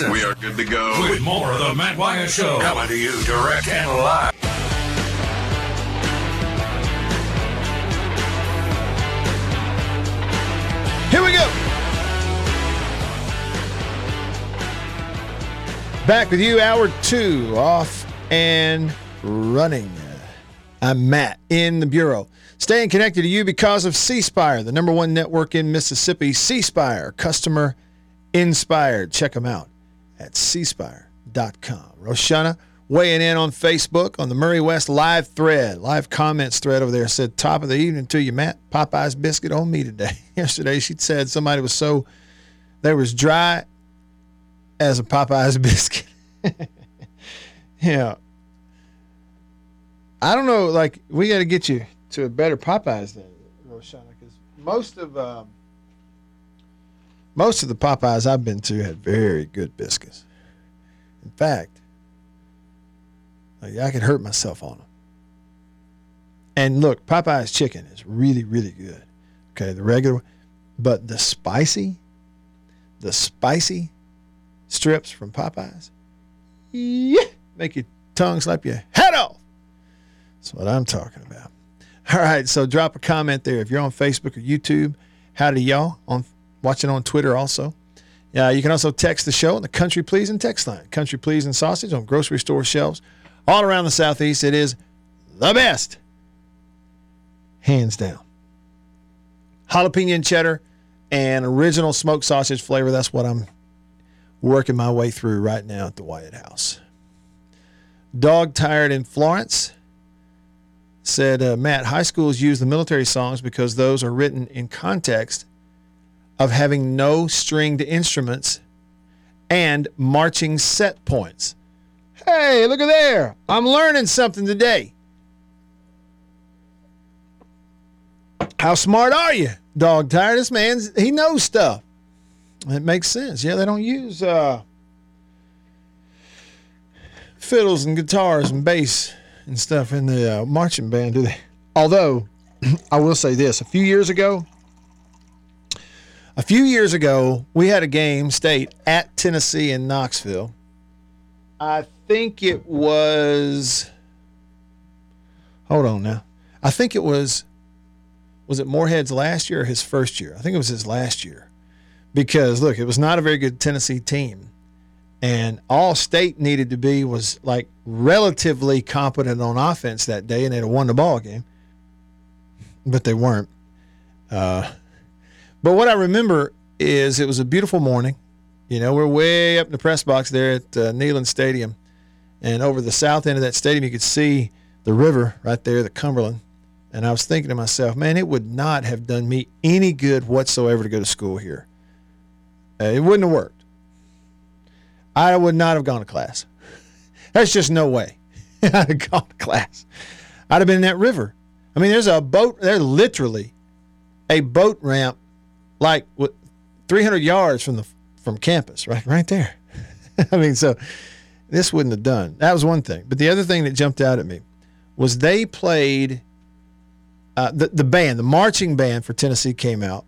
Wisconsin. We are good to go. With more of the Matt Wyatt Show. Coming to you direct and live. Here we go. Back with you, hour two, off and running. I'm Matt in the Bureau. Staying connected to you because of C Spire, the number one network in Mississippi. C Spire, customer inspired. Check them out at cspire.com. Roshana weighing in on Facebook on the Murray West live thread, live comments thread over there said, Top of the evening to you, Matt. Popeye's biscuit on me today. Yesterday she said somebody was so, they was dry as a Popeye's biscuit. yeah. I don't know, like, we got to get you to a better Popeyes than Roshana, because most of, um, most of the Popeyes I've been to had very good biscuits. In fact, I could hurt myself on them. And look, Popeye's chicken is really, really good. Okay, the regular, but the spicy, the spicy strips from Popeyes, yeah, make your tongue slap your head off. That's what I'm talking about. All right, so drop a comment there if you're on Facebook or YouTube. Howdy, y'all. On watching on Twitter also. Yeah, you can also text the show on the Country Pleasing text line. Country Pleasing sausage on grocery store shelves all around the southeast. It is the best, hands down. Jalapeno and cheddar and original smoked sausage flavor. That's what I'm working my way through right now at the Wyatt House. Dog tired in Florence said, uh, Matt, high schools use the military songs because those are written in context of having no stringed instruments and marching set points. Hey, look at there. I'm learning something today. How smart are you, dog tired? This man's he knows stuff. It makes sense. Yeah, they don't use uh, fiddles and guitars and bass and stuff in the uh, marching band, do they? Although, I will say this: a few years ago, a few years ago, we had a game state at Tennessee in Knoxville. I think it was. Hold on now. I think it was. Was it Moorhead's last year or his first year? I think it was his last year. Because look, it was not a very good Tennessee team. And all state needed to be was like relatively competent on offense that day, and they'd have won the ball game. But they weren't. Uh, but what I remember is it was a beautiful morning. You know, we're way up in the press box there at uh, Neyland Stadium. And over the south end of that stadium, you could see the river right there, the Cumberland. And I was thinking to myself, man, it would not have done me any good whatsoever to go to school here. Uh, it wouldn't have worked. I would not have gone to class. That's just no way I'd have gone to class. I'd have been in that river. I mean, there's a boat, there's literally a boat ramp like 300 yards from the from campus, right, right there. I mean, so this wouldn't have done. That was one thing. But the other thing that jumped out at me was they played uh, the the band, the marching band for Tennessee came out.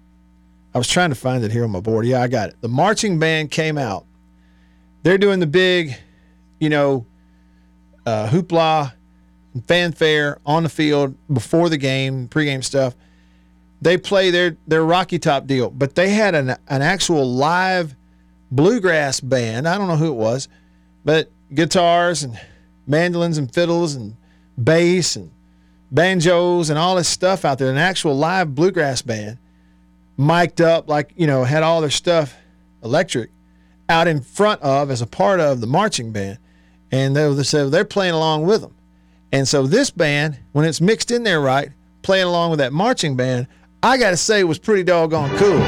I was trying to find it here on my board. Yeah, I got it. The marching band came out. They're doing the big, you know, uh, hoopla and fanfare on the field before the game, pregame stuff. They play their their Rocky Top deal, but they had an an actual live bluegrass band. I don't know who it was, but guitars and mandolins and fiddles and bass and banjos and all this stuff out there. An actual live bluegrass band, mic'd up like you know, had all their stuff electric out in front of as a part of the marching band, and they so they're playing along with them. And so this band, when it's mixed in there right, playing along with that marching band, I got to say it was pretty doggone cool.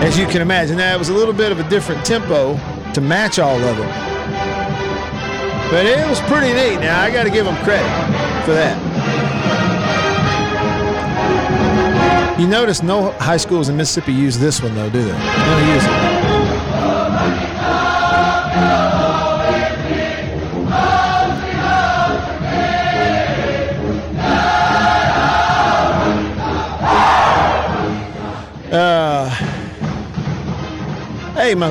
As you can imagine, that was a little bit of a different tempo to match all of it. But it was pretty neat. Now I got to give them credit for that. You notice no high schools in Mississippi use this one though, do they? They don't use it. Uh, Hey, my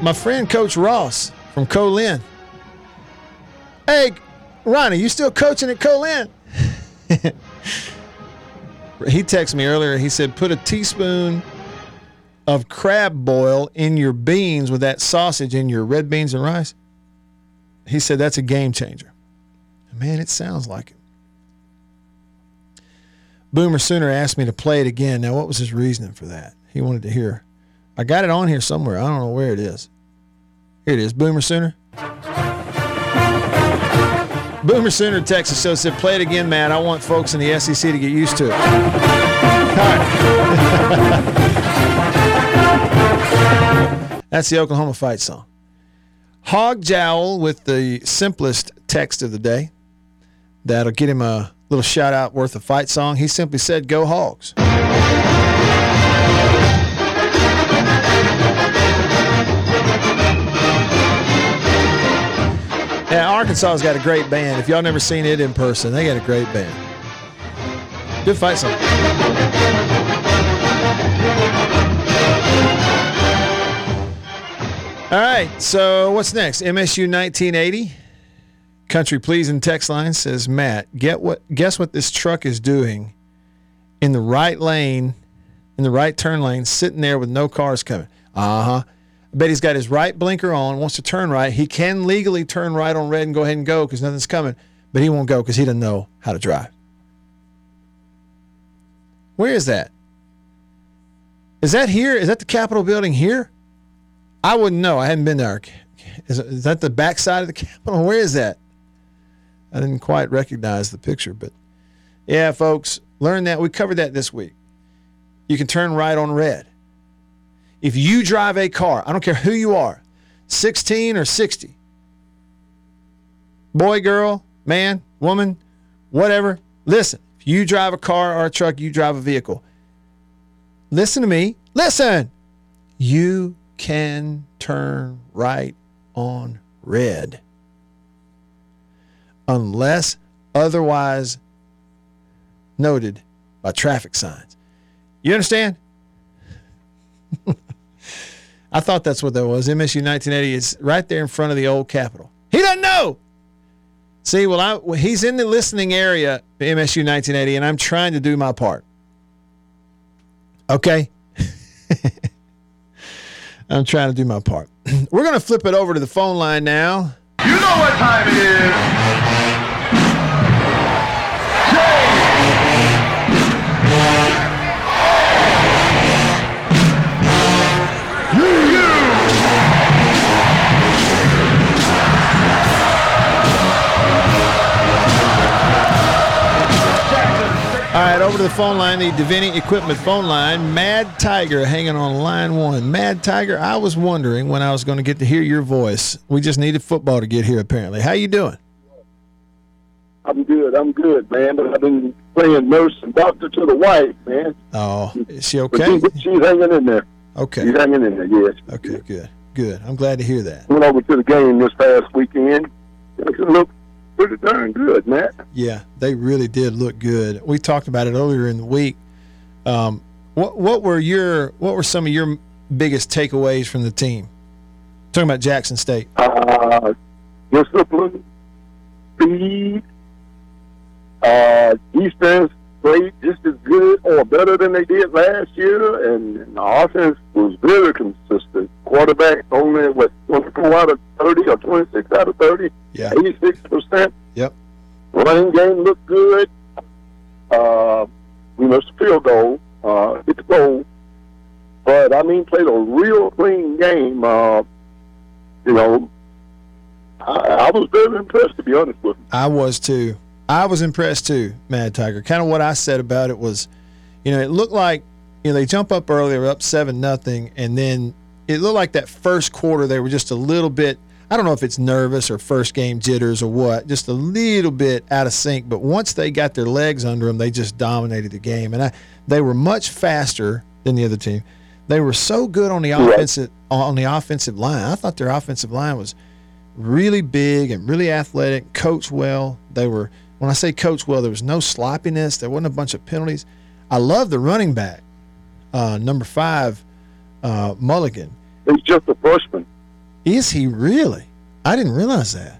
my friend Coach Ross from Colin. Hey, Ronnie, you still coaching at Colin? he texted me earlier. He said, put a teaspoon of crab boil in your beans with that sausage in your red beans and rice. He said that's a game changer. Man, it sounds like it. Boomer Sooner asked me to play it again. Now, what was his reasoning for that? He wanted to hear. I got it on here somewhere. I don't know where it is. Here it is. Boomer Sooner. Boomer Sooner, Texas. So said, play it again, Matt. I want folks in the SEC to get used to it. All right. That's the Oklahoma fight song. Hog Jowl with the simplest text of the day. That'll get him a little shout out worth a fight song. He simply said, Go Hogs. Yeah, Arkansas's got a great band. If y'all never seen it in person, they got a great band. Good fight song. All right, so what's next? MSU 1980. Country Pleasing text line says, Matt, get what guess what this truck is doing in the right lane, in the right turn lane, sitting there with no cars coming. Uh-huh. I bet he's got his right blinker on, wants to turn right. He can legally turn right on red and go ahead and go because nothing's coming, but he won't go because he doesn't know how to drive. Where is that? Is that here? Is that the Capitol building here? I wouldn't know. I hadn't been there. Is, is that the backside of the Capitol? Where is that? I didn't quite recognize the picture, but yeah, folks, learn that. We covered that this week. You can turn right on red. If you drive a car, I don't care who you are, 16 or 60, boy, girl, man, woman, whatever, listen. If you drive a car or a truck, you drive a vehicle. Listen to me. Listen. You can turn right on red unless otherwise noted by traffic signs. You understand? I thought that's what that was. MSU 1980 is right there in front of the old Capitol. He doesn't know. See, well, I, well, he's in the listening area, MSU 1980, and I'm trying to do my part. Okay? I'm trying to do my part. We're going to flip it over to the phone line now. You know what time it is. Over to the phone line, the Davini Equipment phone line. Mad Tiger hanging on line one. Mad Tiger, I was wondering when I was going to get to hear your voice. We just needed football to get here, apparently. How you doing? I'm good. I'm good, man. But I've been playing nurse and doctor to the wife, man. Oh, is she okay? she's, she's hanging in there. Okay, She's hanging in there. Yes. okay, good, good. I'm glad to hear that. Went over to the game this past weekend. It looked pretty darn good, man. Yeah, they really did look good. We talked about it earlier in the week. Um, what what were your what were some of your biggest takeaways from the team? Talking about Jackson State. Uh, discipline, speed, uh, defense played just as good or better than they did last year, and, and the offense was very consistent. Quarterback only what 24 out of 30 or 26 out of 30, Yeah. 86 percent. Yep. Running game looked good. Uh, we missed a field goal, uh, hit the goal, but I mean, played a real clean game. Uh, you know, I, I was very impressed to be honest with you. I was too. I was impressed too, Mad Tiger. Kind of what I said about it was, you know, it looked like you know they jump up earlier, up seven nothing, and then it looked like that first quarter they were just a little bit. I don't know if it's nervous or first game jitters or what, just a little bit out of sync. But once they got their legs under them, they just dominated the game, and I, they were much faster than the other team. They were so good on the offensive on the offensive line. I thought their offensive line was really big and really athletic, coached well. They were when I say coached well, there was no sloppiness. There wasn't a bunch of penalties. I love the running back, uh, number five, uh, Mulligan. He's just a freshman. Is he really? I didn't realize that.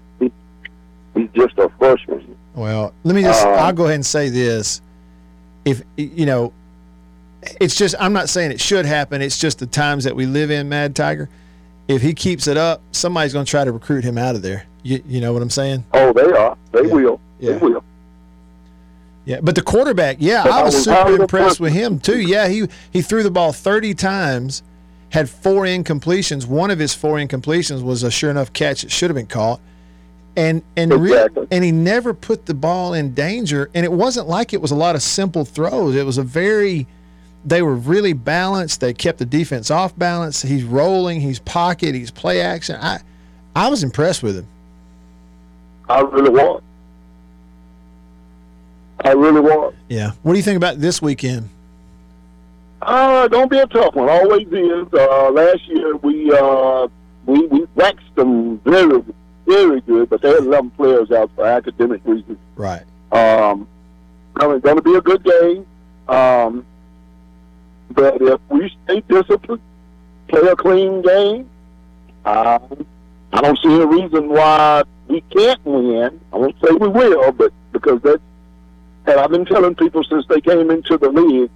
He's just a freshman. Well, let me just, Uh, I'll go ahead and say this. If, you know, it's just, I'm not saying it should happen. It's just the times that we live in, Mad Tiger. If he keeps it up, somebody's going to try to recruit him out of there. You, you know what I'm saying? Oh, they are. They Yeah. will. Yeah. They will. Yeah, but the quarterback, yeah, I I was was super impressed impressed. with him too. Yeah, he he threw the ball 30 times, had four incompletions. One of his four incompletions was a sure enough catch that should have been caught. And and re- and he never put the ball in danger and it wasn't like it was a lot of simple throws. It was a very they were really balanced. They kept the defense off balance. He's rolling, he's pocket, he's play action. I I was impressed with him. I really was. I really was. Yeah. What do you think about this weekend? Uh, don't be a tough one. Always is. Uh, last year we uh, we we waxed them very very good, but they had 11 players out for academic reasons. Right. Um, it's going to be a good game. Um, but if we stay disciplined, play a clean game, uh, I don't see a reason why we can't win. I won't say we will, but because that, and I've been telling people since they came into the league,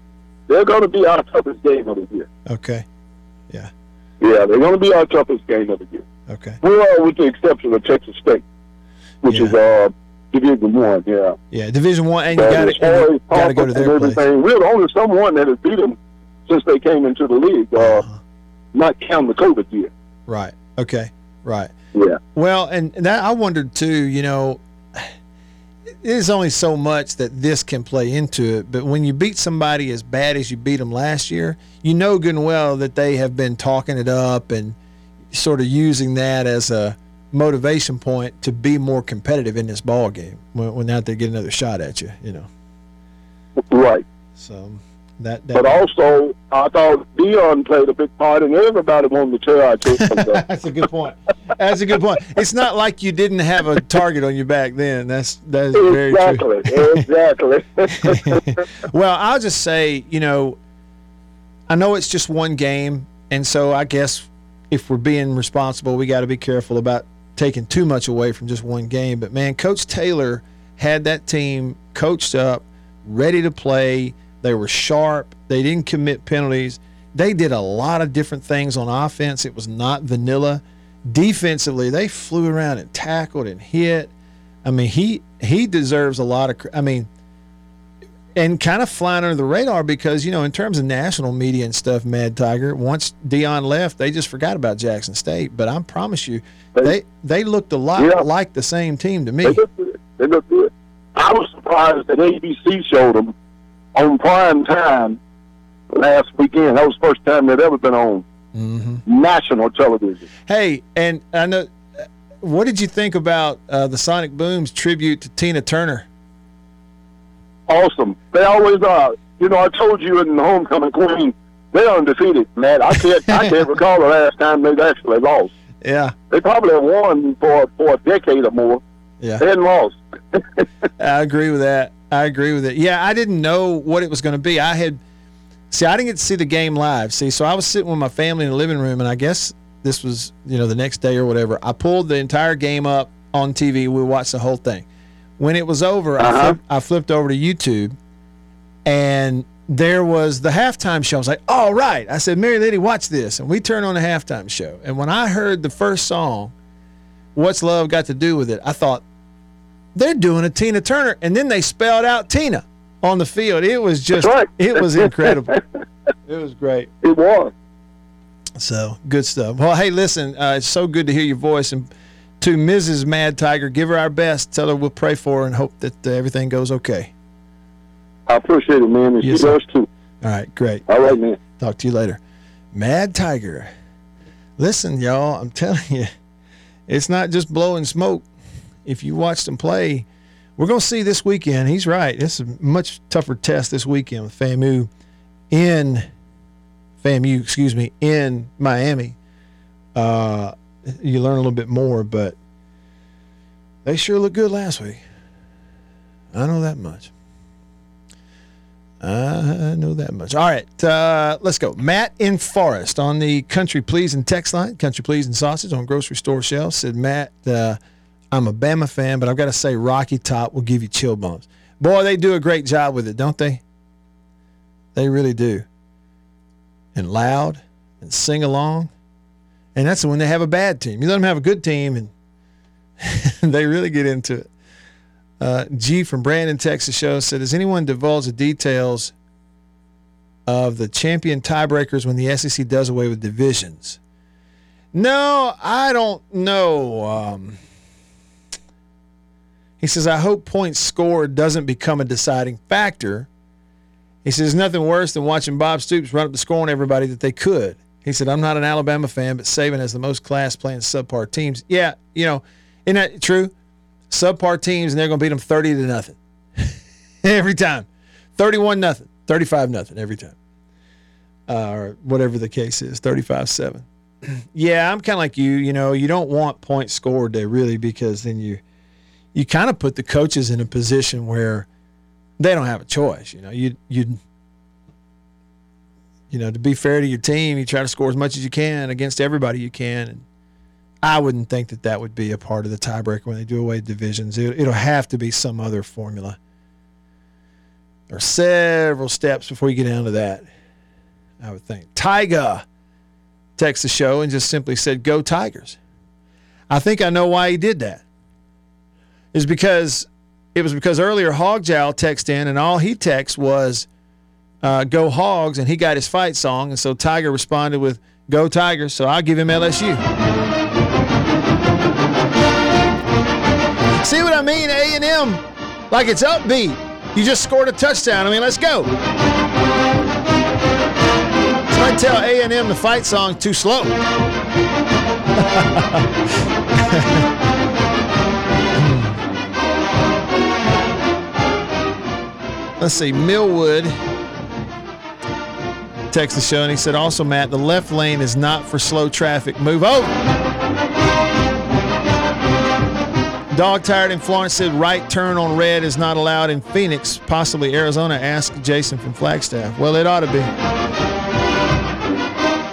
they're going to be our toughest game of the year. Okay. Yeah, Yeah, they're going to be our toughest game of the year. Okay. Well, with the exception of Texas State, which Yeah. is uh, Division One. Yeah. Yeah, Division 1 and you But got as far as got to go to their and place. everything, We're the only someone that has beat them since they came into the league. Uh, Uh-huh. not counting the COVID year. Right. Okay. Right. Yeah. Well, and that I wondered too. You know, there's only so much that this can play into it. But when you beat somebody as bad as you beat them last year, you know good and well that they have been talking it up and sort of using that as a motivation point to be more competitive in this ball game when, when out get another shot at you. You know. Right. So that. that But also, I thought Deion played a big part, and everybody wanted to tear our team. That's a good point. That's a good point. It's not like you didn't have a target on your back then. That's that's very true. Exactly. Exactly. Well, I'll just say, you know, I know it's just one game, and so I guess if we're being responsible, we got to be careful about taking too much away from just one game. But man, Coach Taylor had that team coached up, ready to play. They were sharp. They didn't commit penalties. They did a lot of different things on offense. It was not vanilla. Defensively, they flew around and tackled and hit. I mean, he he deserves a lot of. I mean, and kind of flying under the radar because you know in terms of national media and stuff mad tiger once deion left they just forgot about jackson state but i promise you they they looked a lot Yeah. like the same team to they me good. They look good. I was surprised that ABC showed them on prime time last weekend. That was the first time they'd ever been on hmm national television. hey and i know what did you think about uh, the sonic booms tribute to tina turner Awesome. They always are. You know, I told you in the homecoming queen, they're undefeated, man. I can't I can't recall the last time they've actually lost. yeah They probably have won for for a decade or more. yeah They hadn't lost. I agree with that. I agree with it. Yeah, I didn't know what it was going to be. I had see, I didn't get to see the game live. See, so I was sitting with my family in the living room, and I guess this was you know the next day or whatever. I pulled the entire game up on TV. We watched the whole thing. When it was over, I, Uh-huh. flipped, I flipped over to YouTube, and there was the halftime show. I was like, "All right," I said, "Mary Lady, watch this," and we turned on the halftime show. And when I heard the first song, "What's Love Got to Do with It," I thought they're doing a Tina Turner, and then they spelled out Tina on the field. It was just, right. it was incredible. it was great. It was. So good stuff. Well, hey, listen, uh, it's so good to hear your voice, and to Mrs. Mad Tiger, give her our best. Tell her we'll pray for her and hope that uh, everything goes okay. I appreciate it, man. And Yes, she does too. All right, great. All right, man. Talk to you later. Mad Tiger. Listen, y'all, I'm telling you, it's not just blowing smoke. If you watched him play, we're going to see this weekend. He's right. It's a much tougher test this weekend with FAMU in FAMU, excuse me, in Miami. Uh, you learn a little bit more, but they sure looked good last week. I know that much. I know that much. All right, uh, let's go. Matt in Forest on the Country Pleasing text line, Country Pleasing Sausage on grocery store shelves said, Matt, uh, I'm a Bama fan, but I've got to say Rocky Top will give you chill bumps. Boy, they do a great job with it, don't they? They really do. And loud and sing along. And that's when they have a bad team. You let them have a good team, and they really get into it. Uh, G from Brandon, Texas show said, Has anyone divulged the details of the champion tiebreakers when the SEC does away with divisions? No, I don't know. Um, he says, I hope points scored doesn't become a deciding factor. He says, nothing worse than watching Bob Stoops run up the score on everybody that they could. He said, I'm not an Alabama fan, but Saban has the most class playing subpar teams. Yeah, you know, isn't that true? Subpar teams, and they're going to beat them 30 to nothing every time. 31 nothing, 35 nothing every time. Uh, or whatever the case is, 35 7. yeah, I'm kind of like you. You know, you don't want points scored there really because then you you kind of put the coaches in a position where they don't have a choice. You know, you you you know to be fair to your team, you try to score as much as you can against everybody you can. And I wouldn't think that that would be a part of the tiebreaker when they do away divisions. It, it'll have to be some other formula. There are several steps before you get down to that. I would think. Tyga texted the show and just simply said, "Go Tigers." I think I know why he did that. Is because it was because earlier Hogjowl texted in and all he texted was uh, "Go Hogs" and he got his fight song, and so Tiger responded with "Go Tigers." So I'll give him LSU. See what I mean? A and M, like it's upbeat. You just scored a touchdown. I mean, let's go. So I tell A and M the fight song too slow. Let's see, Millwood text the show and he said, also, Matt, the left lane is not for slow traffic. Move over. Dog tired in Florence said right turn on red is not allowed in Phoenix, possibly Arizona. Ask Jason from Flagstaff. Well, it ought to be.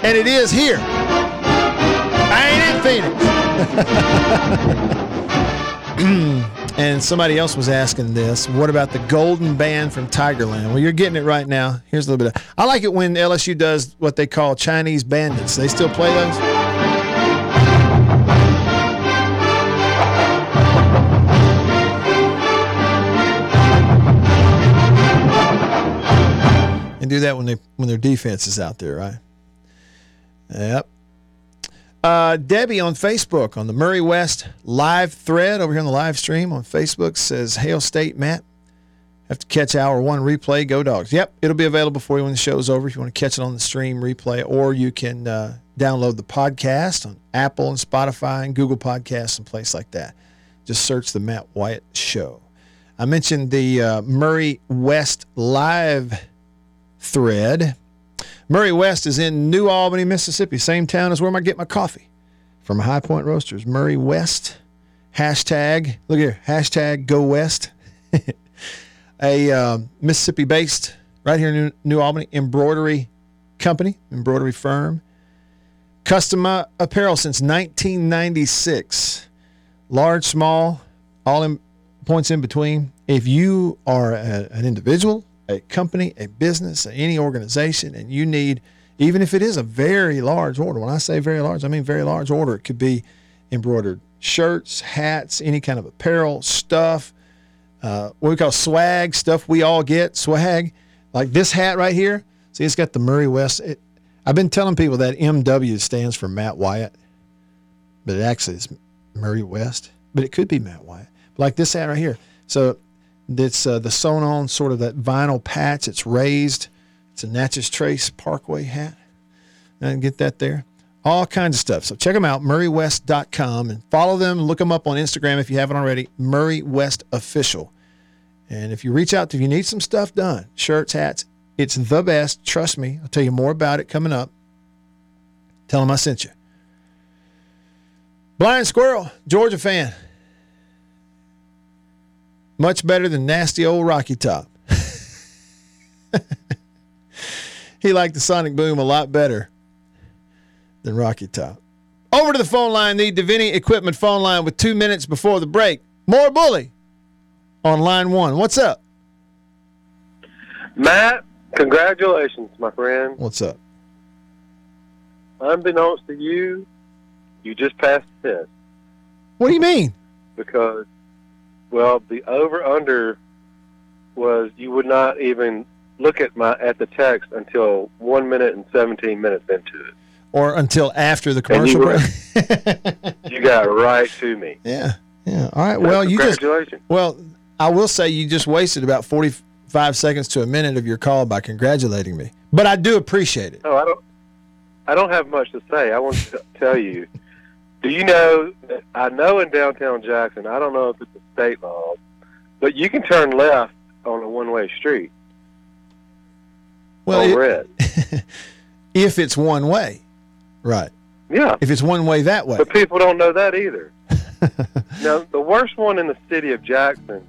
And it is here. I ain't in Phoenix. And somebody else was asking this. What about the Golden Band from Tigerland? Well, you're getting it right now. Here's a little bit of. I like it when LSU does what they call Chinese bandits. They still play those. And do that when they when their defense is out there, right? Yep. Uh, Debbie on Facebook on the Murray West live thread over here on the live stream on Facebook says, Hail State, Matt. Have to catch hour one replay. Go dogs. Yep, it'll be available for you when the show's over if you want to catch it on the stream replay, or you can uh, download the podcast on Apple and Spotify and Google Podcasts and place like that. Just search the Matt Wyatt Show. I mentioned the uh, Murray West live thread. Murray West is in New Albany, Mississippi, same town as where I get my coffee from High Point Roasters. Murray West, hashtag, look here, hashtag go West. a uh, Mississippi based, right here in New, New, Albany, embroidery company, embroidery firm. Custom uh, apparel since 1996. Large, small, all in points in between. If you are a, an individual, a company, a business, any organization, and you need, even if it is a very large order, when I say very large, I mean very large order, it could be embroidered shirts, hats, any kind of apparel, stuff, uh, what we call swag, stuff we all get, swag. Like this hat right here. See, it's got the Murray West. It, I've been telling people that MW stands for Matt Wyatt, but it actually is Murray West, but it could be Matt Wyatt. Like this hat right here. So it's uh, the sewn on sort of that vinyl patch. It's raised. It's a Natchez Trace Parkway hat. And get that there. All kinds of stuff. So check them out, murraywest.com, and follow them. Look them up on Instagram if you haven't already, Murray West Official. And if you reach out if you need some stuff done, shirts, hats, it's the best. Trust me. I'll tell you more about it coming up. Tell them I sent you. Blind Squirrel, Georgia fan. Much better than nasty old Rocky Top. he liked the Sonic Boom a lot better than Rocky Top. Over to the phone line, the Davini Equipment phone line with two minutes before the break. More bully on line one. What's up? Matt, congratulations, my friend. What's up? Unbeknownst to you, you just passed the test What do you mean? because, well, the over under was you would not even look at my at the text until one minute and seventeen minutes into it. Or until after the you commercial were- break? You got right to me. yeah. Yeah. All right. Well, you just well, I will say you just wasted about 45 seconds to a minute of your call by congratulating me. But I do appreciate it. No, I don't. I don't have much to say. I want to tell you. Do you know? that I know in downtown Jackson. I don't know if it's a state law, but you can turn left on a one-way street Well, it- it. if it's one way. Right. Yeah, If it's one way that way. but people don't know that either. now, the worst one in the city of Jackson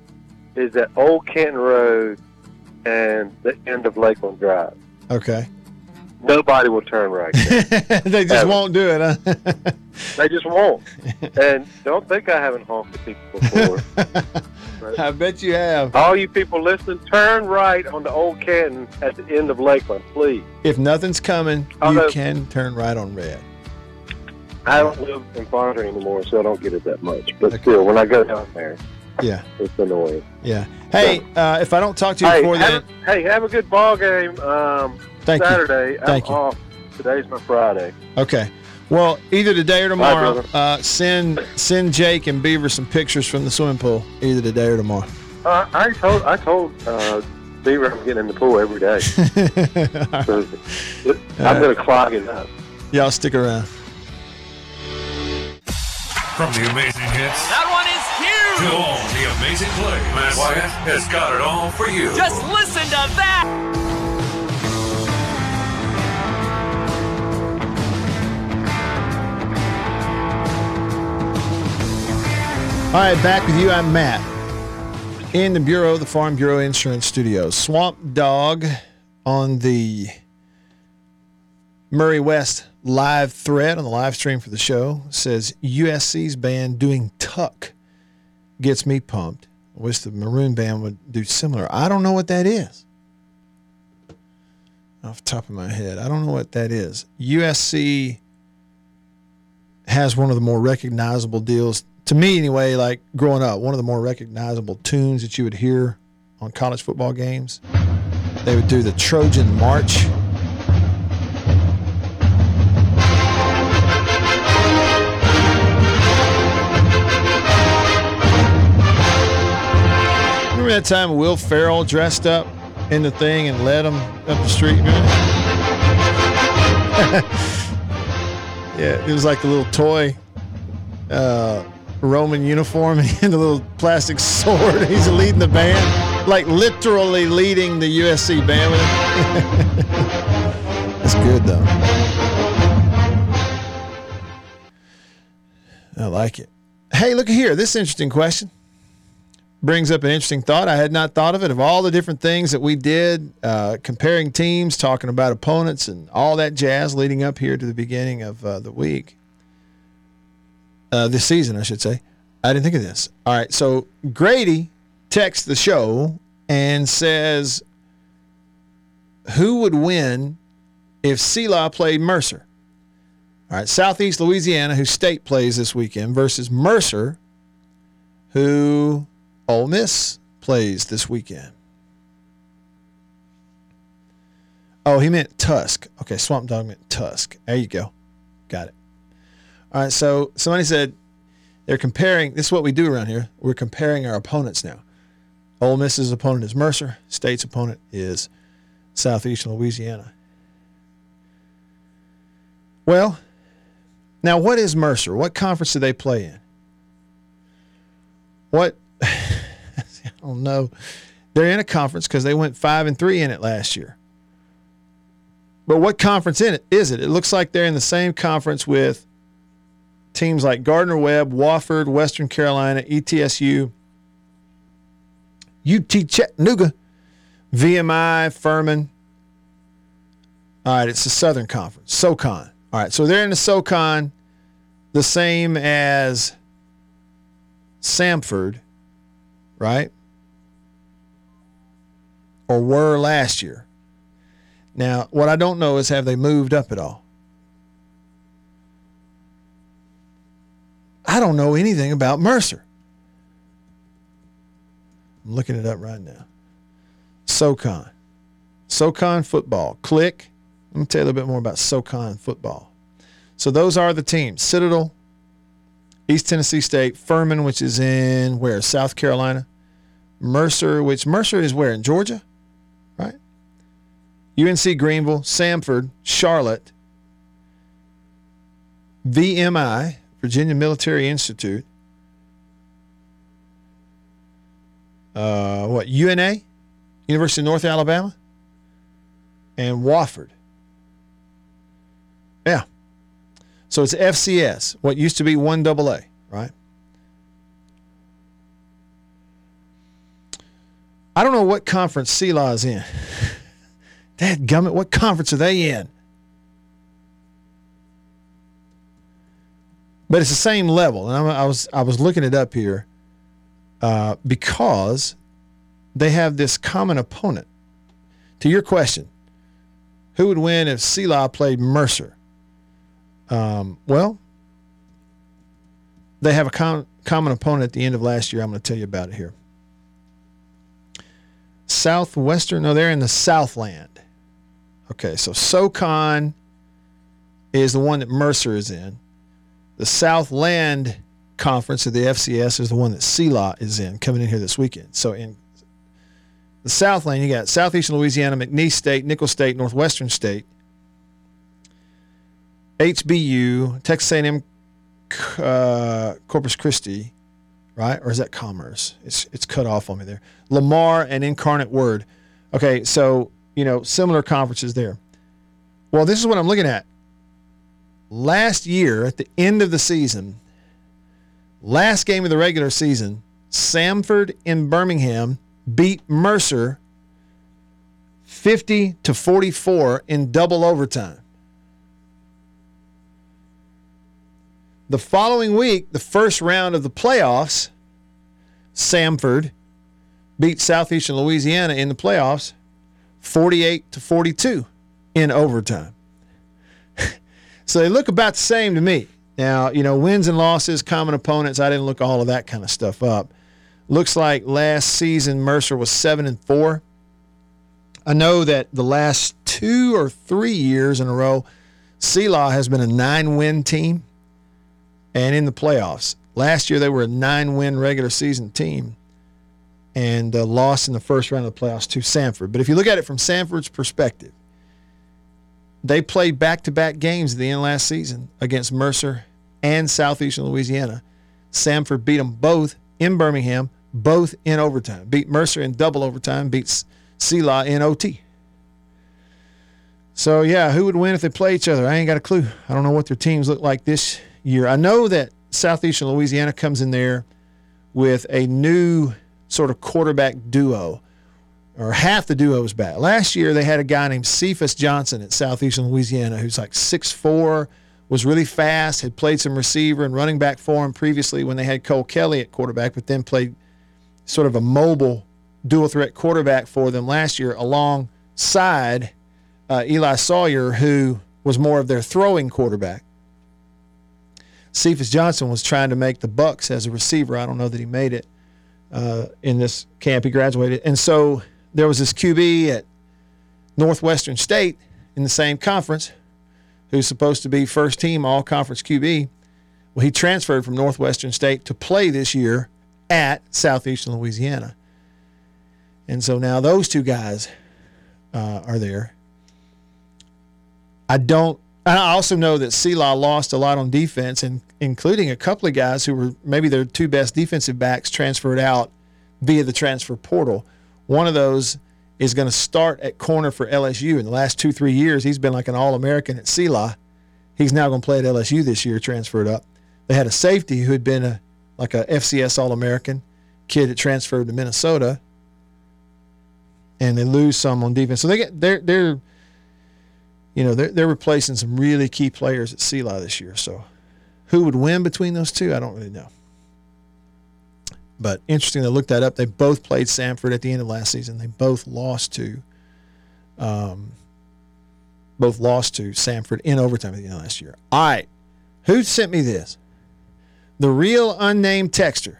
is at Old Canton Road and the end of Lakeland Drive. Okay. Nobody will turn right. they just Ever. won't do it, huh? they just won't. And don't think I haven't honked at people before. I bet you have. All you people listening, turn right on the old Canton at the end of Lakeland, please. If nothing's coming, you can turn right on red. I don't live in Farmington anymore, so I don't get it that much. But still, when I go down there, Yeah. it's annoying. Yeah. Hey, uh, if I don't talk to you Hey before then, have, a, hey, have a good ball game um, thank you. Saturday. Thank I'm you. off. Today's my Friday. Okay. Well, either today or tomorrow, brother. uh, send send Jake and Beaver some pictures from the swimming pool. Either today or tomorrow. Uh, I told I told uh, Beaver I'm getting in the pool every day. So I'm going to clog it up. Y'all stick around. From the amazing hits That one is to all the amazing plays, Matt Wyatt has got it all for you. Just listen to that! All right, back with you. I'm Matt in the Bureau, the Farm Bureau Insurance Studios. Swamp Dog on the Murray West live thread on the live stream for the show says USC's band doing Tuck gets me pumped. I wish the Maroon band would do similar. I don't know what that is. Off the top of my head, I don't know what that is. USC has one of the more recognizable deals to me anyway like growing up one of the more recognizable tunes that you would hear on college football games they would do the trojan march that time will ferrell dressed up in the thing and led them up the street yeah it was like a little toy uh, Roman uniform and a little plastic sword. He's leading the band, like literally leading the USC band. Him. That's good though. I like it. Hey, look here. This interesting question brings up an interesting thought. I had not thought of it. Of all the different things that we did, uh, comparing teams, talking about opponents, and all that jazz leading up here to the beginning of uh, the week uh, this season, I should say. I didn't think of this. All right, so Grady texts the show and says, "Who would win if Selah played Mercer?" All right, Southeast Louisiana, who State plays this weekend, versus Mercer, who Ole Miss plays this weekend. Oh, he meant Tusk. Okay, Swamp Dog meant Tusk. There you go. Got it. All right, so somebody said they're comparing. This is what we do around here. We're comparing our opponents now. Ole Miss's opponent is Mercer. State's opponent is Southeastern Louisiana. Well, now what is Mercer? What conference do they play in? What? I don't know. They're in a conference because they went five and three in it last year. But what conference in it is it? It looks like they're in the same conference with teams like Gardner Webb, Wofford, Western Carolina, ETSU, UT Chattanooga, VMI, Furman, All right, it's the Southern Conference, SoCon. All right, so they're in the SoCon, the same as Samford, right? Or were last year. Now, what I don't know is have they moved up at all? I don't know anything about Mercer. I'm looking it up right now. SoCon. SoCon football. Click. Let me tell you a little bit more about SoCon football. So those are the teams Citadel, East Tennessee State, Furman, which is in where? South Carolina. Mercer, which Mercer is where? In Georgia? UNC Greenville, Samford, Charlotte, VMI, Virginia Military Institute. Uh, what? UNA? University of North Alabama? And Wofford. Yeah. So it's FCS, what used to be 1AA, right? I don't know what conference CELA is in. Dad gummit, what conference are they in? But it's the same level, and I'm, I was I was looking it up here uh, because they have this common opponent. To your question, who would win if CELA played Mercer? Um, well, they have a com- common opponent at the end of last year. I'm going to tell you about it here. Southwestern, no, they're in the Southland. Okay, so SoCon is the one that Mercer is in. The Southland Conference of the FCS is the one that CELA is in, coming in here this weekend. So in the Southland, you got Southeastern Louisiana, McNeese State, Nicholls State, Northwestern State, HBU, Texas A&M, uh, Corpus Christi, right? Or is that Commerce? It's it's cut off on me there. Lamar and Incarnate Word. Okay, so you know similar conferences there. Well, this is what I'm looking at. Last year, at the end of the season, last game of the regular season, Samford in Birmingham beat Mercer 50 to 44 in double overtime. The following week, the first round of the playoffs, Samford beat Southeastern Louisiana in the playoffs 48 to 42 in overtime. so they look about the same to me. Now, you know, wins and losses, common opponents, I didn't look all of that kind of stuff up. Looks like last season Mercer was 7 and 4. I know that the last 2 or 3 years in a row CELA has been a 9-win team and in the playoffs. Last year they were a 9-win regular season team and uh, lost in the first round of the playoffs to Samford. But if you look at it from Samford's perspective, they played back-to-back games at the end of last season against Mercer and Southeastern Louisiana. Samford beat them both in Birmingham, both in overtime. Beat Mercer in double overtime, beats CELA in OT. So, yeah, who would win if they play each other? I ain't got a clue. I don't know what their teams look like this year. I know that Southeastern Louisiana comes in there with a new sort of quarterback duo, or half the duo was back. Last year, they had a guy named Cephus Johnson at Southeastern Louisiana who's like 6'4, was really fast, had played some receiver and running back for him previously when they had Cole Kelly at quarterback, but then played sort of a mobile dual threat quarterback for them last year alongside uh, Eli Sawyer, who was more of their throwing quarterback. Cephus Johnson was trying to make the Bucks as a receiver. I don't know that he made it uh, in this camp. He graduated, and so there was this QB at Northwestern State in the same conference who's supposed to be first team all conference QB. Well, he transferred from Northwestern State to play this year at Southeastern Louisiana. And so now those two guys uh, are there. I don't. I also know that CELA lost a lot on defense, and including a couple of guys who were maybe their two best defensive backs transferred out via the transfer portal. One of those is going to start at corner for LSU. In the last two, three years, he's been like an All American at CELA. He's now going to play at LSU this year, transferred up. They had a safety who had been a like a FCS All American kid that transferred to Minnesota, and they lose some on defense. So they get they're they're you know, they're, they're replacing some really key players at CELA this year. So who would win between those two? I don't really know. But interesting to look that up. They both played Samford at the end of last season. They both lost to um, both lost to Samford in overtime at the end of last year. All right. Who sent me this? The real unnamed texter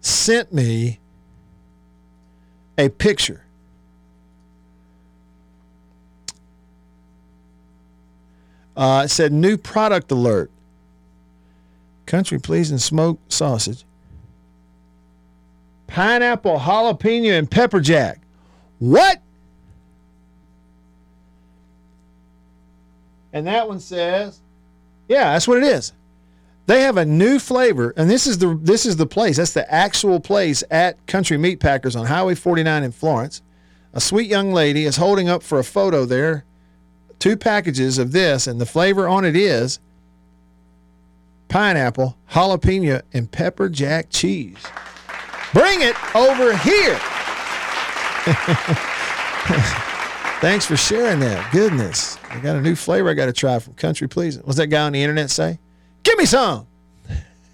sent me a picture. Uh, said new product alert. Country pleasing smoked sausage. Pineapple, jalapeno, and pepper jack. What? And that one says, yeah, that's what it is. They have a new flavor, and this is the this is the place. That's the actual place at Country Meat Packers on Highway 49 in Florence. A sweet young lady is holding up for a photo there two packages of this, and the flavor on it is pineapple, jalapeno, and pepper jack cheese. Bring it over here. Thanks for sharing that. Goodness. I got a new flavor I got to try from Country Pleasing. What's that guy on the internet say? Give me some.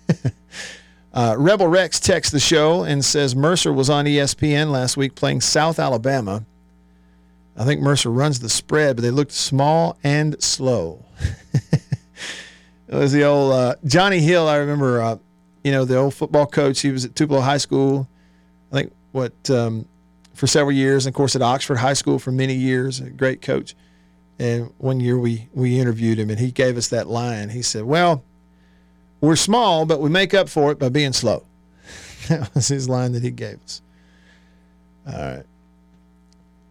uh, Rebel Rex texts the show and says Mercer was on ESPN last week playing South Alabama. I think Mercer runs the spread, but they looked small and slow. it was the old uh, Johnny Hill. I remember, uh, you know, the old football coach. He was at Tupelo High School. I think what um, for several years, and of course at Oxford High School for many years. A great coach. And one year we we interviewed him, and he gave us that line. He said, "Well, we're small, but we make up for it by being slow." that was his line that he gave us. All right.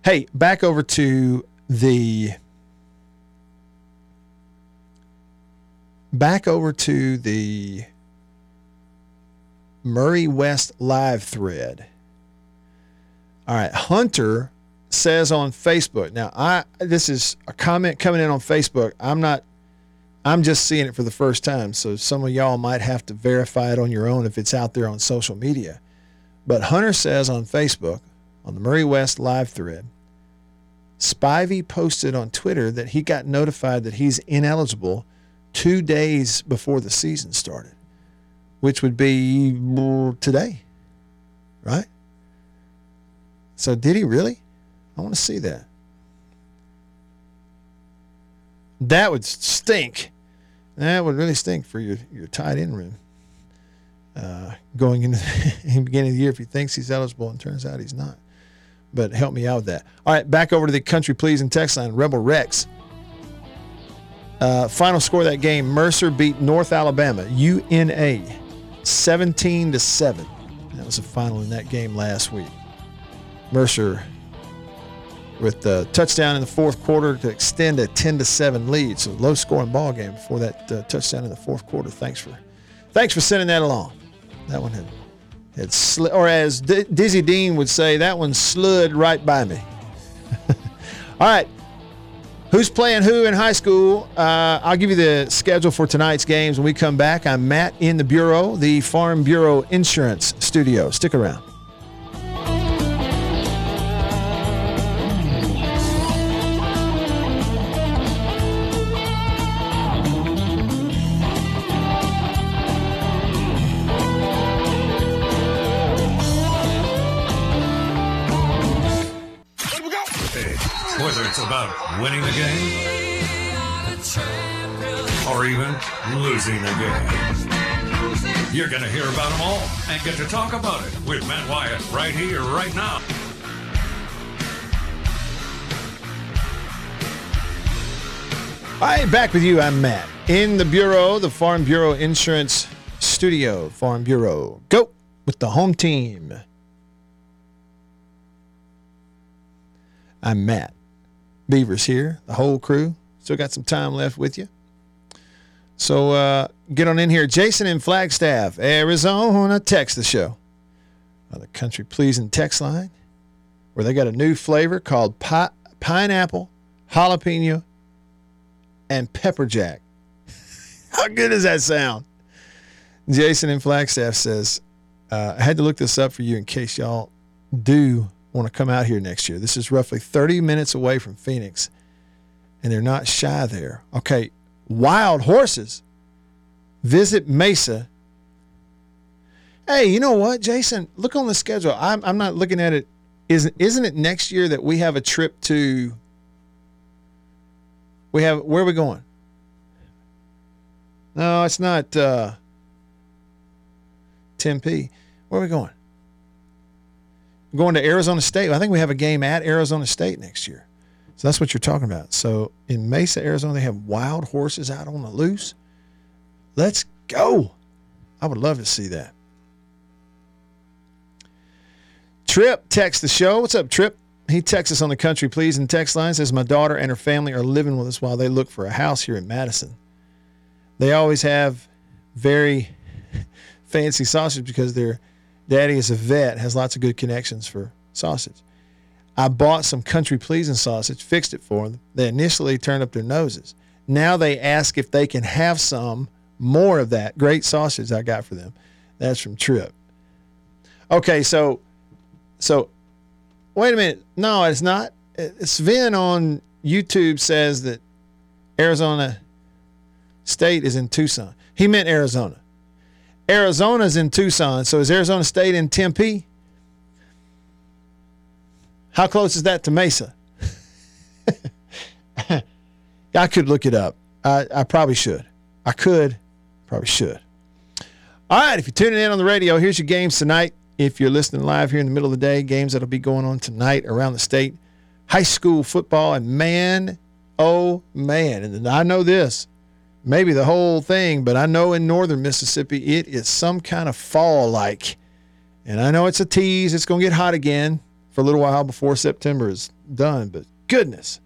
Hey, back over to the back over to the Murray West live thread. All right, Hunter says on Facebook. Now, I this is a comment coming in on Facebook. I'm not I'm just seeing it for the first time, so some of y'all might have to verify it on your own if it's out there on social media. But Hunter says on Facebook, on the Murray West live thread, Spivey posted on Twitter that he got notified that he's ineligible two days before the season started, which would be today, right? So did he really? I want to see that. That would stink. That would really stink for your, your tight end room. Uh, going into the beginning of the year if he thinks he's eligible and turns out he's not. But help me out with that. All right, back over to the country pleasing text line. Rebel Rex. Uh, final score of that game: Mercer beat North Alabama UNA 17 to seven. That was the final in that game last week. Mercer with the touchdown in the fourth quarter to extend a 10 to 7 lead. So low scoring ball game before that uh, touchdown in the fourth quarter. Thanks for thanks for sending that along. That one had had slid, or as D- Dizzy Dean would say, that one slid right by me. All right. Who's playing who in high school? Uh, I'll give you the schedule for tonight's games when we come back. I'm Matt in the Bureau, the Farm Bureau Insurance Studio. Stick around. And get to talk about it with Matt Wyatt right here, right now. Hi, back with you. I'm Matt in the Bureau, the Farm Bureau Insurance Studio. Farm Bureau. Go with the home team. I'm Matt. Beavers here, the whole crew. Still got some time left with you. So uh, get on in here. Jason in Flagstaff, Arizona, text the show. The country pleasing text line, where they got a new flavor called pi- pineapple, jalapeno, and pepper jack. How good does that sound? Jason in Flagstaff says, uh, I had to look this up for you in case y'all do want to come out here next year. This is roughly 30 minutes away from Phoenix, and they're not shy there. Okay, wild horses. Visit Mesa. Hey, you know what, Jason? Look on the schedule. I'm, I'm not looking at it. Isn't isn't it next year that we have a trip to? We have where are we going? No, it's not uh, Tempe. Where are we going? We're going to Arizona State. I think we have a game at Arizona State next year. So that's what you're talking about. So in Mesa, Arizona, they have wild horses out on the loose. Let's go. I would love to see that. Trip text the show. What's up, Trip? He texts us on the country, pleasing text line says, My daughter and her family are living with us while they look for a house here in Madison. They always have very fancy sausage because their daddy is a vet, has lots of good connections for sausage. I bought some country pleasing sausage, fixed it for them. They initially turned up their noses. Now they ask if they can have some more of that great sausage I got for them. That's from Trip. Okay, so so wait a minute. No, it's not. Sven on YouTube says that Arizona State is in Tucson. He meant Arizona. Arizona's in Tucson. So is Arizona State in Tempe? How close is that to Mesa? I could look it up. I, I probably should. I could, probably should. All right, if you're tuning in on the radio, here's your games tonight. If you're listening live here in the middle of the day, games that'll be going on tonight around the state. High school football, and man, oh man, and I know this, maybe the whole thing, but I know in northern Mississippi it is some kind of fall like. And I know it's a tease, it's going to get hot again for a little while before September is done, but goodness.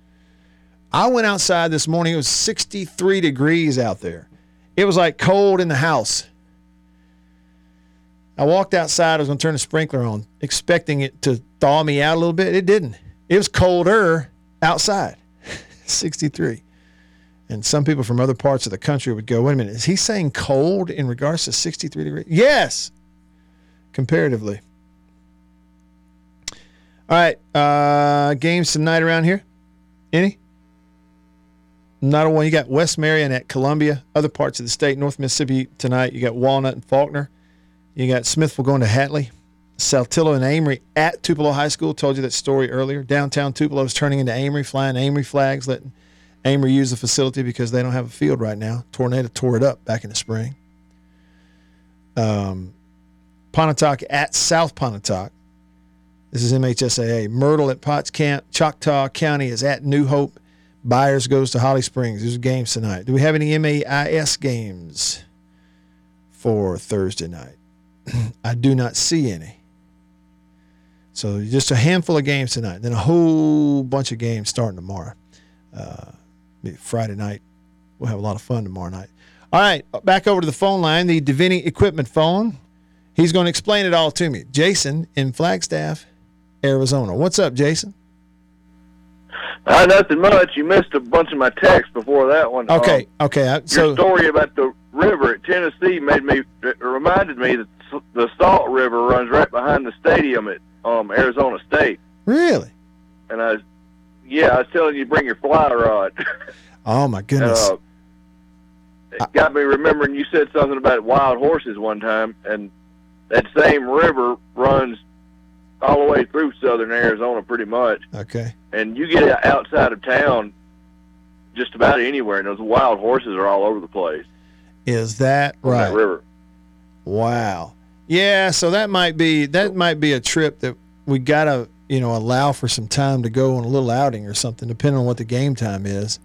I went outside this morning, it was 63 degrees out there. It was like cold in the house. I walked outside, I was going to turn the sprinkler on, expecting it to thaw me out a little bit. It didn't. It was colder outside, 63. And some people from other parts of the country would go, wait a minute, is he saying cold in regards to 63 degrees? Yes, comparatively. All right, uh, games tonight around here? Any? Not one. You got West Marion at Columbia. Other parts of the state, North Mississippi tonight. You got Walnut and Falkner. You got Smithville going to Hatley. Saltillo and Amory at Tupelo High School. Told you that story earlier. Downtown Tupelo is turning into Amory, flying Amory flags, letting Amory use the facility because they don't have a field right now. Tornado tore it up back in the spring. Um, Pontotoc at South Pontotoc. This is MHSAA. Myrtle at Potts Camp. Choctaw County is at New Hope. Byers goes to Holly Springs. There's games tonight. Do we have any MAIS games for Thursday night? I do not see any. So just a handful of games tonight. Then a whole bunch of games starting tomorrow. Uh, Friday night. We'll have a lot of fun tomorrow night. All right, back over to the phone line, the Davini Equipment phone. He's going to explain it all to me. Jason in Flagstaff, Arizona. What's up, Jason? Uh, nothing much. You missed a bunch of my texts before that one. Okay, Um, okay. I- your story about the river at Tennessee made me reminded me that the Salt River runs right behind the stadium at um, Arizona State, really? and I, yeah, I was telling you to bring your fly rod. Oh my goodness. uh, it got me remembering you said something about wild horses one time, and that same river runs all the way through southern Arizona, pretty much. okay. and you get outside of town just about anywhere, and those wild horses are all over the place. Is that right? That river. Wow. Yeah, so that might be that might be a trip that we gotta you know allow for some time to go on a little outing or something, depending on what the game time is.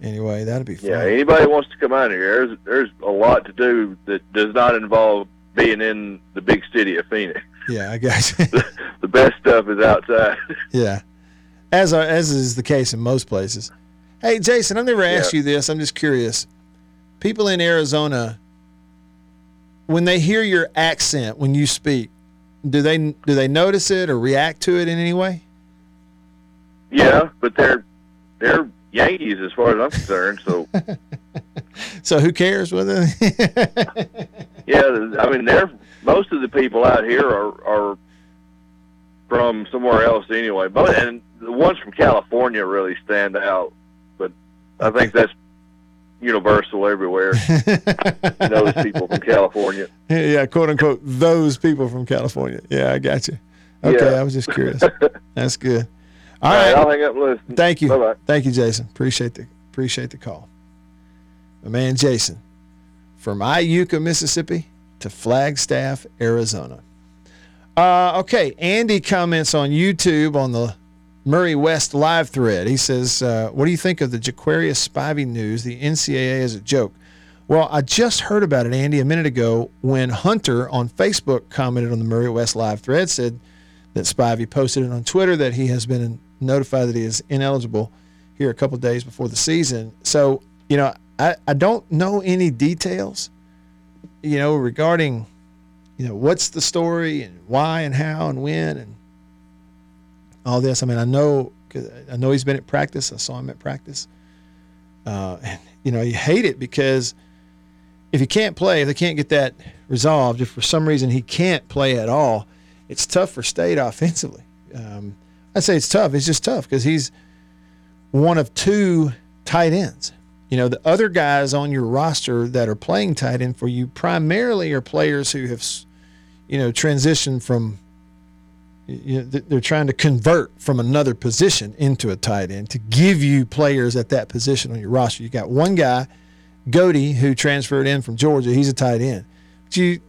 Anyway, that'd be fun. Yeah, anybody wants to come out here, there's there's a lot to do that does not involve being in the big city of Phoenix. Yeah, I guess. The best stuff is outside. yeah, as are, as is the case in most places. Hey, Jason, I've never asked Yeah. you this. I'm just curious. People in Arizona, when they hear your accent when you speak, do they do they notice it or react to it in any way? yeah, but they're they're Yankees as far as I'm concerned. So So who cares whether? Yeah, I mean they're most of the people out here are are from somewhere else anyway. But and the ones from California really stand out. But I think that's universal everywhere. those people from California. yeah, quote unquote, those people from California. Yeah, I got you. Okay, Yeah. I was just curious. That's good. All All right. I'll hang up listen. Thank you. Bye bye. Thank you, Jason. Appreciate the appreciate the call. My man Jason, from Iuka, Mississippi to Flagstaff, Arizona. Uh, okay, Andy comments on YouTube on the Murray West live thread. He says, uh, "What do you think of the Jaquarius Spivey news? The NCAA is a joke." Well, I just heard about it, Andy, a minute ago when Hunter on Facebook commented on the Murray West live thread, said that Spivey posted it on Twitter that he has been notified that he is ineligible here a couple days before the season. So, you know, I, I don't know any details, you know, regarding, you know, what's the story and why and how and when and all this. I mean, I know, 'cause I know he's been at practice. I saw him at practice. Uh, and, you know, you hate it because if he can't play, if they can't get that resolved, if for some reason he can't play at all, it's tough for State offensively. Um, I'd say it's tough. It's just tough because he's one of two tight ends. You know, the other guys on your roster that are playing tight end for you primarily are players who have, you know, transitioned from, you know, they're trying to convert from another position into a tight end to give you players at that position on your roster. You got one guy, Godey, who transferred in from Georgia. He's a tight end. But you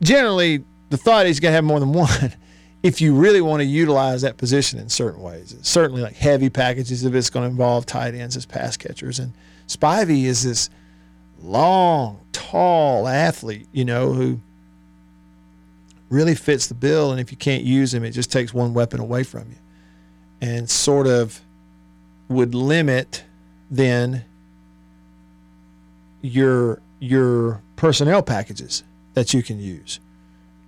generally, the thought is you got to have more than one if you really want to utilize that position in certain ways. Certainly, like heavy packages, if it's going to involve tight ends as pass catchers. And Spivey is this long, tall athlete, you know, who really fits the bill. And if you can't use him, it just takes one weapon away from you and sort of would limit then your your personnel packages that you can use.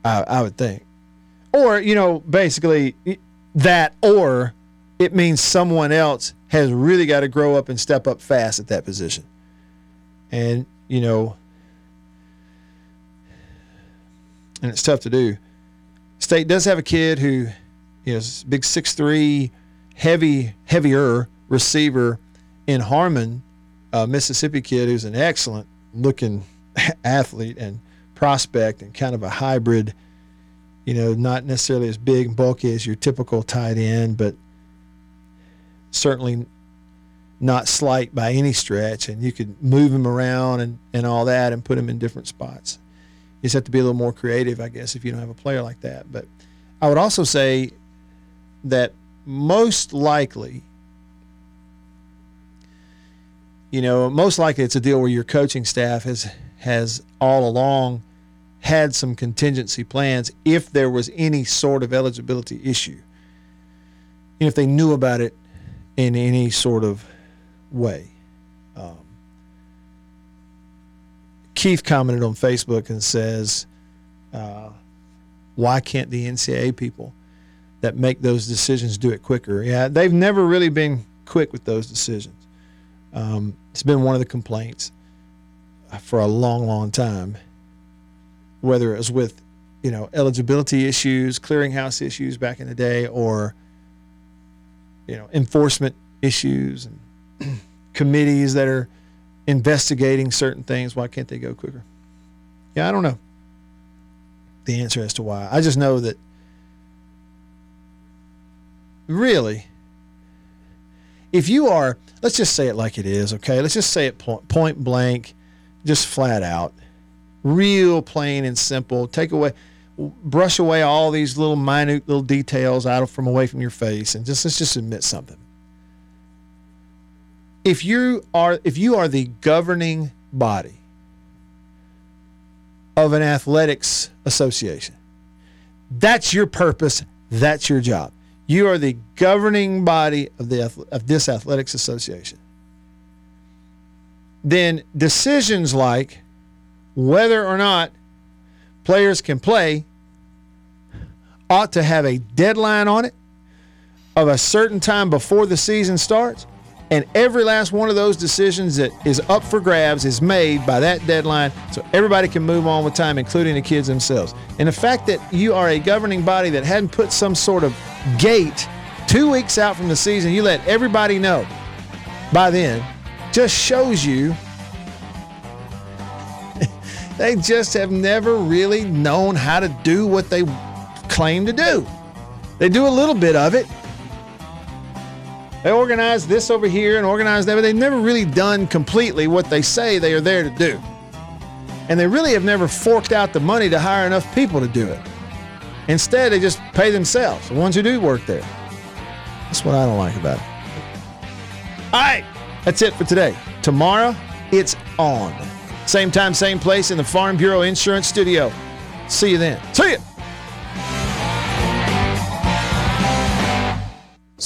I, I would think, or you know, basically that, or it means someone else has really got to grow up and step up fast at that position, and you know, and it's tough to do. State does have a kid who is big six three, heavy heavier receiver in Harmon, a Mississippi kid who's an excellent looking athlete and prospect and kind of a hybrid. You know, not necessarily as big and bulky as your typical tight end, but certainly not slight by any stretch. And you could move him around and, and all that and put him in different spots. You just have to be a little more creative, I guess, if you don't have a player like that. But I would also say that most likely, you know, most likely it's a deal where your coaching staff has has all along had some contingency plans if there was any sort of eligibility issue. Know, if they knew about it in any sort of way. Um, Keith commented on Facebook and says, uh, "Why can't the NCAA people that make those decisions do it quicker?" Yeah, they've never really been quick with those decisions. Um, it's been one of the complaints for a long, long time. Whether it was with, you know, eligibility issues, clearinghouse issues back in the day, or you know, enforcement issues and committees that are investigating certain things. Why can't they go quicker? Yeah, I don't know the answer as to why. I just know that really, if you are, let's just say it like it is, okay? Let's just say it point, point blank, just flat out, real plain and simple. Take away, brush away all these little minute little details out of, from away from your face, and just let's just admit something. If you are if you are the governing body of an athletics association, that's your purpose. That's your job. You are the governing body of the of this athletics association. Then decisions like whether or not players can play ought to have a deadline on it of a certain time before the season starts And every last one of those decisions that is up for grabs is made by that deadline so everybody can move on with time, including the kids themselves. And the fact that you are a governing body that hadn't put some sort of gate two weeks out from the season, you let everybody know by then, just shows you they just have never really known how to do what they claim to do. They do a little bit of it. They organize this over here and organize that, but they've never really done completely what they say they are there to do. And they really have never forked out the money to hire enough people to do it. Instead, they just pay themselves, the ones who do work there. That's what I don't like about it. All right, that's it for today. Tomorrow, it's on. Same time, same place in the Farm Bureau Insurance Studio. See you then. See you.